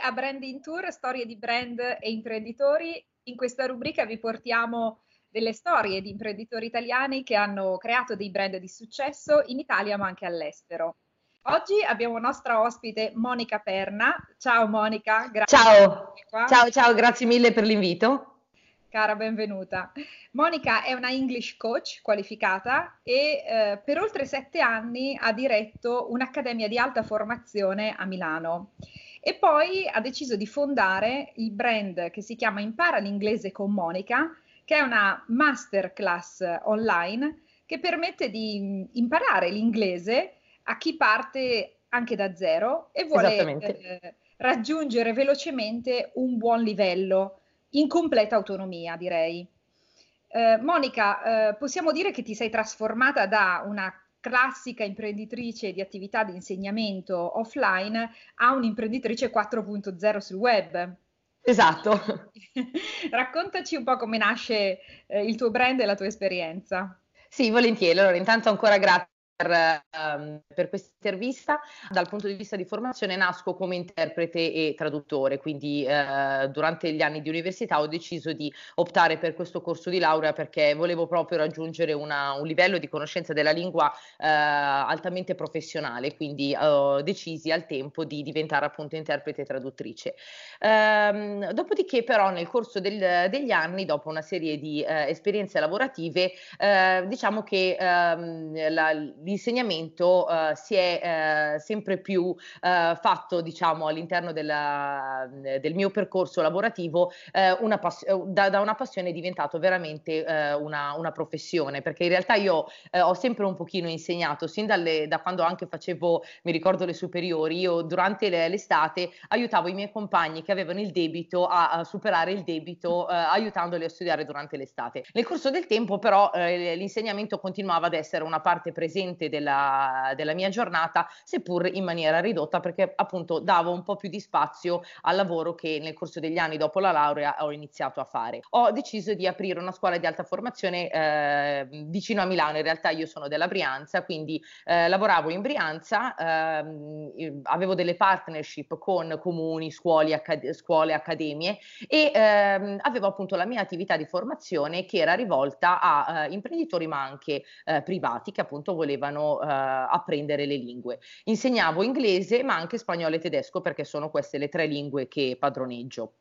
A Branding Tour, storie di brand e imprenditori. In questa rubrica vi portiamo delle storie di imprenditori italiani che hanno creato dei brand di successo in Italia ma anche all'estero. Oggi abbiamo nostra ospite Monica Perna. Ciao Monica, grazie. Ciao, ciao, ciao, grazie mille per l'invito. Cara, benvenuta. Monica è una English coach qualificata e eh, per oltre sette anni ha diretto un'accademia di alta formazione a Milano e poi ha deciso di fondare il brand che si chiama Impara l'inglese con Monica, che è una masterclass online che permette di imparare l'inglese a chi parte anche da zero e vuole eh, raggiungere velocemente un buon livello in completa autonomia, direi. Eh, Monica, eh, possiamo dire che ti sei trasformata da una classica imprenditrice di attività di insegnamento offline a un'imprenditrice 4.0 sul web. Esatto. Raccontaci un po' come nasce eh, il tuo brand e la tua esperienza. Sì, volentieri. Allora, intanto ancora grazie per, um, per questa intervista. Dal punto di vista di formazione nasco come interprete e traduttore, quindi eh, durante gli anni di università ho deciso di optare per questo corso di laurea perché volevo proprio raggiungere una, un livello di conoscenza della lingua eh, altamente professionale, quindi ho decisi al tempo di diventare appunto interprete e traduttrice. Ehm, dopodiché però nel corso del, degli anni, dopo una serie di eh, esperienze lavorative, eh, diciamo che ehm, la, l'insegnamento uh, si è uh, sempre più uh, fatto, diciamo, all'interno della, del mio percorso lavorativo, una pass- da, da, una passione è diventato veramente una, una, professione, perché in realtà io ho sempre un pochino insegnato, sin dalle, da quando anche facevo, mi ricordo le superiori, io durante le, l'estate aiutavo i miei compagni che avevano il debito a, a superare il debito, aiutandoli a studiare durante l'estate. Nel corso del tempo però l'insegnamento continuava ad essere una parte presente presente della, della mia giornata, seppur in maniera ridotta, perché appunto davo un po' più di spazio al lavoro che nel corso degli anni dopo la laurea ho iniziato a fare. Ho deciso di aprire una scuola di alta formazione eh, vicino a Milano, in realtà io sono della Brianza, quindi eh, lavoravo in Brianza, eh, avevo delle partnership con comuni, scuole, accad- scuole accademie e ehm, avevo appunto la mia attività di formazione che era rivolta a eh, imprenditori ma anche eh, privati che appunto volevano volevano eh, apprendere le lingue. Insegnavo inglese ma anche spagnolo e tedesco perché sono queste le tre lingue che padroneggio.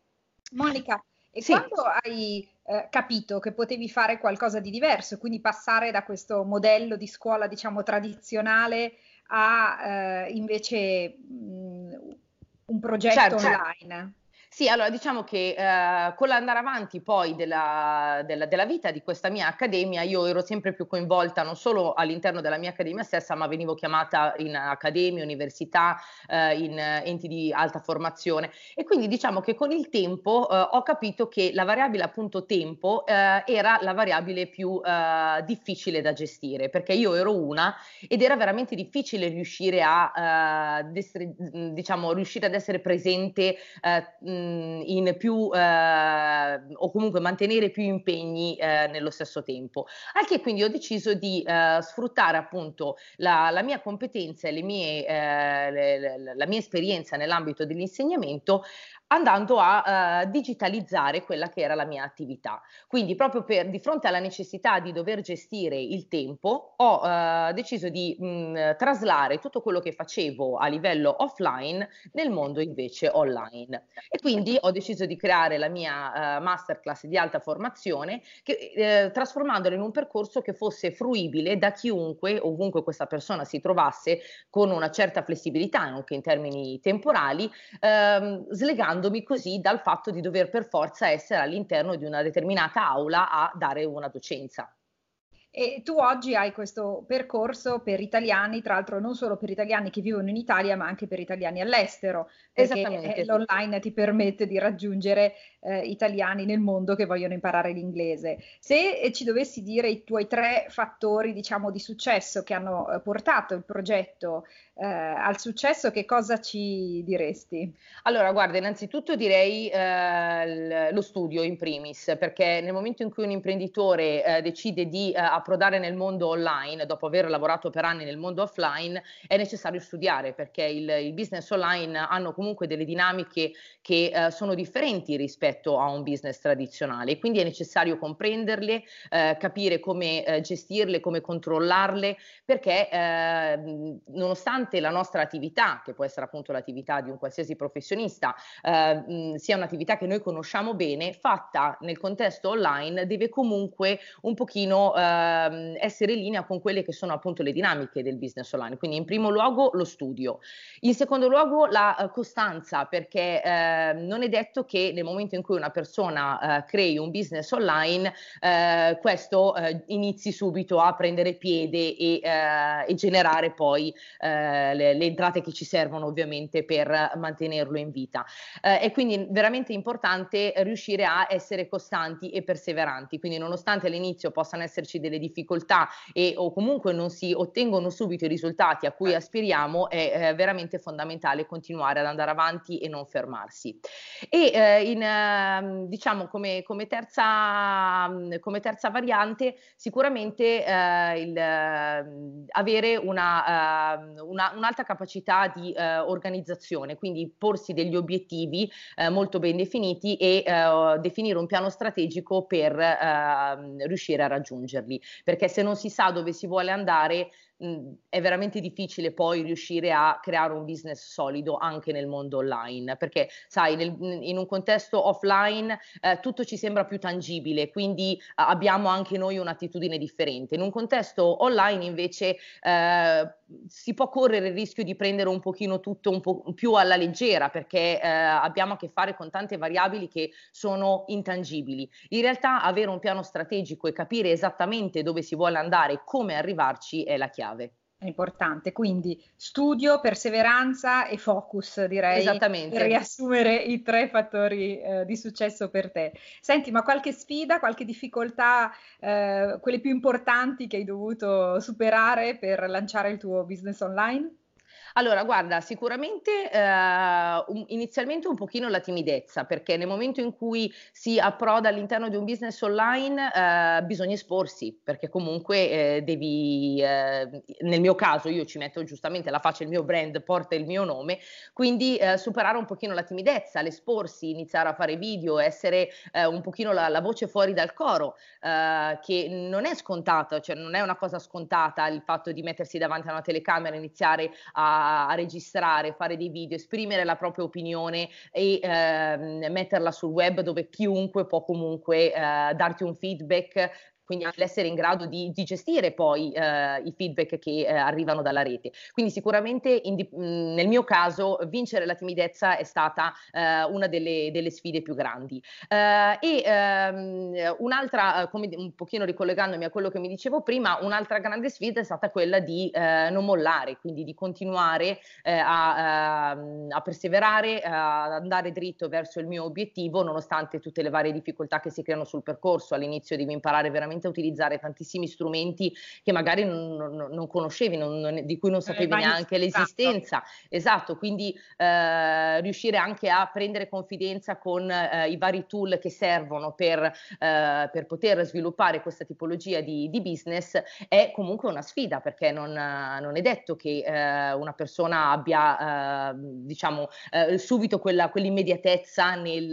Monica, e sì. quando hai eh, capito che potevi fare qualcosa di diverso, quindi passare da questo modello di scuola, diciamo, tradizionale a eh, invece mh, un progetto certo, online? Sì, allora diciamo che eh, con l'andare avanti poi della, della, della, vita di questa mia accademia, io ero sempre più coinvolta non solo all'interno della mia accademia stessa, ma venivo chiamata in accademie, università, eh, in enti di alta formazione. E quindi diciamo che con il tempo eh, ho capito che la variabile appunto tempo eh, era la variabile più eh, difficile da gestire, perché io ero una ed era veramente difficile riuscire a, eh, essere, diciamo, riuscire ad essere presente in più eh, o comunque mantenere più impegni eh, nello stesso tempo. Al che quindi ho deciso di eh, sfruttare appunto la, la, mia competenza e le mie, eh, le, le, la mia esperienza nell'ambito dell'insegnamento andando a uh, digitalizzare quella che era la mia attività. Quindi proprio per, di fronte alla necessità di dover gestire il tempo, ho uh, deciso di mh, traslare tutto quello che facevo a livello offline nel mondo invece online. E quindi ho deciso di creare la mia uh, masterclass di alta formazione, che, eh, trasformandola in un percorso che fosse fruibile da chiunque, ovunque questa persona si trovasse, con una certa flessibilità anche in termini temporali, ehm, slegando liberandomi così dal fatto di dover per forza essere all'interno di una determinata aula a dare una docenza. E tu oggi hai questo percorso per italiani, tra l'altro non solo per italiani che vivono in Italia, ma anche per italiani all'estero, perché l'online ti permette di raggiungere eh, italiani nel mondo che vogliono imparare l'inglese. Se ci dovessi dire i tuoi tre fattori, diciamo, di successo che hanno eh, portato il progetto eh, al successo, che cosa ci diresti? Allora, guarda, innanzitutto direi eh, lo studio in primis, perché nel momento in cui un imprenditore eh, decide di eh, approdare nel mondo online, dopo aver lavorato per anni nel mondo offline, è necessario studiare perché il, il business online hanno comunque delle dinamiche che eh, sono differenti rispetto a un business tradizionale, quindi è necessario comprenderle, eh, capire come eh, gestirle, come controllarle, perché eh, nonostante la nostra attività, che può essere appunto l'attività di un qualsiasi professionista, eh, sia un'attività che noi conosciamo bene, fatta nel contesto online deve comunque un pochino eh, essere in linea con quelle che sono appunto le dinamiche del business online. Quindi in primo luogo lo studio, in secondo luogo la uh, costanza, perché eh, non è detto che nel momento in cui una persona uh, crei un business online, uh, questo inizi subito a prendere piede e, e generare poi le, le, entrate che ci servono ovviamente per mantenerlo in vita. è quindi veramente importante riuscire a essere costanti e perseveranti, quindi nonostante all'inizio possano esserci delle difficoltà e o comunque non si ottengono subito i risultati a cui aspiriamo, è eh, veramente fondamentale continuare ad andare avanti e non fermarsi. E eh, in, eh, diciamo come, come, terza, come, terza, variante sicuramente eh, il, ehm, avere una, ehm, una, un'alta capacità di eh, organizzazione, quindi porsi degli obiettivi eh, molto ben definiti e definire un piano strategico per ehm, riuscire a raggiungerli, perché se non si sa dove si vuole andare è veramente difficile poi riuscire a creare un business solido anche nel mondo online, perché sai, nel, in un contesto offline eh, tutto ci sembra più tangibile, quindi eh, abbiamo anche noi un'attitudine differente. In un contesto online invece eh, si può correre il rischio di prendere un pochino tutto un po' più alla leggera, perché eh, abbiamo a che fare con tante variabili che sono intangibili. In realtà avere un piano strategico e capire esattamente dove si vuole andare e come arrivarci è la chiave chiave. È importante, quindi studio, perseveranza e focus, direi, Esattamente. per riassumere i tre fattori eh, di successo per te. Senti, ma qualche sfida, qualche difficoltà, eh, quelle più importanti che hai dovuto superare per lanciare il tuo business online? Allora, guarda, sicuramente eh, un, inizialmente un pochino la timidezza, perché nel momento in cui si approda all'interno di un business online eh, bisogna esporsi, perché comunque eh, devi, eh, nel mio caso io ci metto giustamente la faccia, il mio brand porta il mio nome, quindi eh, superare un pochino la timidezza, l'esporsi, iniziare a fare video, essere eh, un pochino la, la, voce fuori dal coro, che non è scontata, cioè non è una cosa scontata il fatto di mettersi davanti a una telecamera e iniziare a a, registrare, fare dei video, esprimere la propria opinione e eh, metterla sul web dove chiunque può comunque eh, darti un feedback quindi l'essere in grado di, di gestire poi eh, i feedback che eh, arrivano dalla rete. Quindi sicuramente in, nel mio caso vincere la timidezza è stata eh, una delle, delle, sfide più grandi. Eh, e ehm, un'altra, eh, come un pochino ricollegandomi a quello che mi dicevo prima, un'altra grande sfida è stata quella di eh, non mollare, quindi di continuare a, ehm, a, perseverare, ad andare dritto verso il mio obiettivo, nonostante tutte le varie difficoltà che si creano sul percorso. All'inizio devi imparare veramente veramente a utilizzare tantissimi strumenti che magari non, non, non conoscevi, non, di cui non sapevi neanche l'esistenza. Esatto, quindi eh, riuscire anche a prendere confidenza con eh, i vari tool che servono per, eh, per, poter sviluppare questa tipologia di, di, business è comunque una sfida perché non, non è detto che eh, una persona abbia eh, diciamo eh, subito quella, quell'immediatezza nel,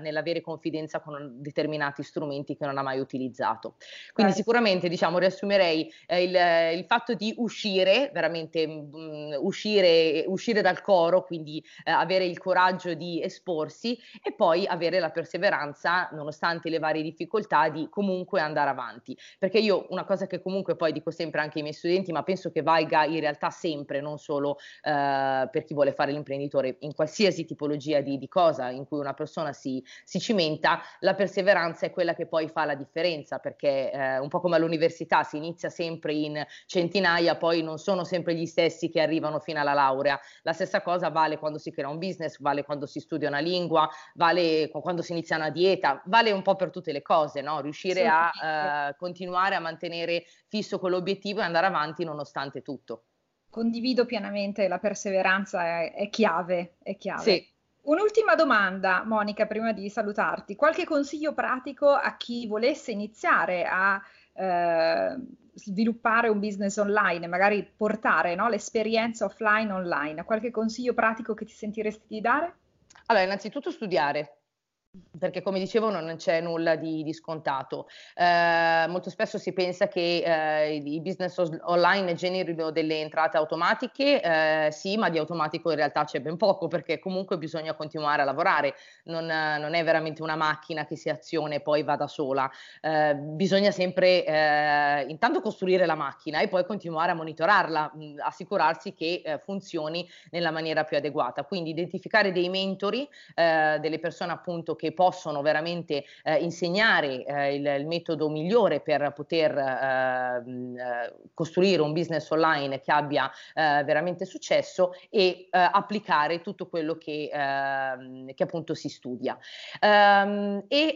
nell'avere confidenza con determinati strumenti che non ha mai utilizzato. Quindi eh. sicuramente diciamo riassumerei eh, il, il, fatto di uscire, veramente mh, mm, uscire, uscire dal coro, quindi eh, avere il coraggio di esporsi e poi avere la perseveranza, nonostante le varie difficoltà, di comunque andare avanti. Perché io una cosa che comunque poi dico sempre anche ai miei studenti, ma penso che valga in realtà sempre, non solo eh, per chi vuole fare l'imprenditore, in qualsiasi tipologia di, di cosa in cui una persona si, si cimenta, la perseveranza è quella che poi fa la differenza, perché eh, un po' come all'università si inizia sempre in centinaia, poi non sono sempre gli stessi che arrivano fino alla laurea. La stessa cosa vale quando si crea un business, vale quando si studia una lingua, vale quando si inizia una dieta, vale un po' per tutte le cose, no? riuscire sì, a eh, continuare a mantenere fisso quell'obiettivo e andare avanti nonostante tutto. Condivido pienamente, la perseveranza è, è chiave, è chiave. Sì. Un'ultima domanda, Monica, prima di salutarti. Qualche consiglio pratico a chi volesse iniziare a eh, sviluppare un business online, magari portare no, l'esperienza offline online. Qualche consiglio pratico che ti sentiresti di dare? Allora, innanzitutto studiare, perché come dicevo non c'è nulla di, di scontato. Eh, molto spesso si pensa che eh, i business online generino delle entrate automatiche, eh, sì, ma di automatico in realtà c'è ben poco perché comunque bisogna continuare a lavorare, non, non è veramente una macchina che si aziona e poi va da sola, eh, bisogna sempre eh, intanto costruire la macchina e poi continuare a monitorarla, mh, assicurarsi che eh, funzioni nella maniera più adeguata, quindi identificare dei mentori, delle persone appunto che che possono veramente eh, insegnare eh, il, il, metodo migliore per poter ehm, eh, costruire un business online che abbia eh, veramente successo e eh, applicare tutto quello che, ehm, che, appunto si studia. Um, e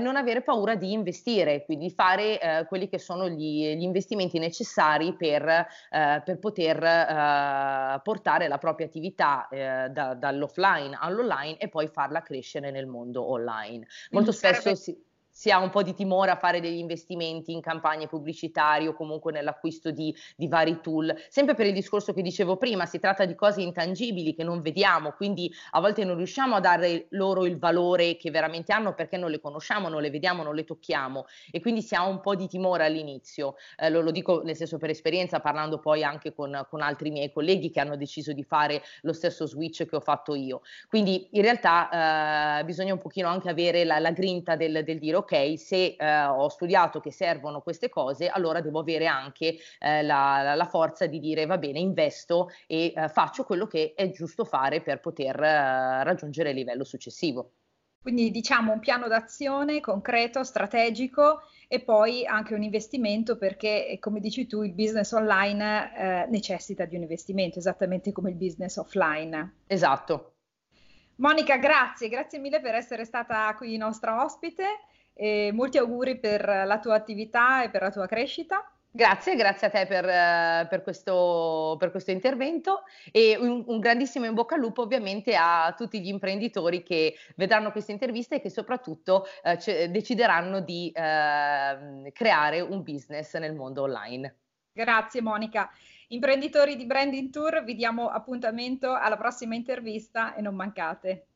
non avere paura di investire, quindi fare quelli che sono gli, gli investimenti necessari per, per poter portare la propria attività da, dall'offline all'online e poi farla crescere nel mondo mondo online. Molto spesso si, si ha un po' di timore a fare degli investimenti in campagne pubblicitarie o comunque nell'acquisto di, di, vari tool. Sempre per il discorso che dicevo prima, si tratta di cose intangibili che non vediamo, quindi a volte non riusciamo a dare loro il valore che veramente hanno perché non le conosciamo, non le vediamo, non le tocchiamo e quindi si ha un po' di timore all'inizio. Eh, lo, lo, dico nel senso per esperienza, parlando poi anche con, con altri miei colleghi che hanno deciso di fare lo stesso switch che ho fatto io. Quindi in realtà eh, bisogna un pochino anche avere la, la grinta del, del dire ok, se eh, ho studiato che servono queste cose, allora devo avere anche eh, la, la, forza di dire va bene, investo e eh, faccio quello che è giusto fare per poter eh, raggiungere il livello successivo. Quindi diciamo un piano d'azione concreto, strategico e poi anche un investimento perché, come dici tu, il business online eh, necessita di un investimento, esattamente come il business offline. Esatto. Monica, grazie, grazie mille per essere stata qui nostra ospite e molti auguri per la tua attività e per la tua crescita. Grazie, grazie a te per, per, questo, per questo, intervento e un, un, grandissimo in bocca al lupo ovviamente a tutti gli imprenditori che vedranno questa intervista e che soprattutto eh, c- decideranno di eh, creare un business nel mondo online. Grazie Monica. Imprenditori di Branding Tour, vi diamo appuntamento alla prossima intervista e non mancate.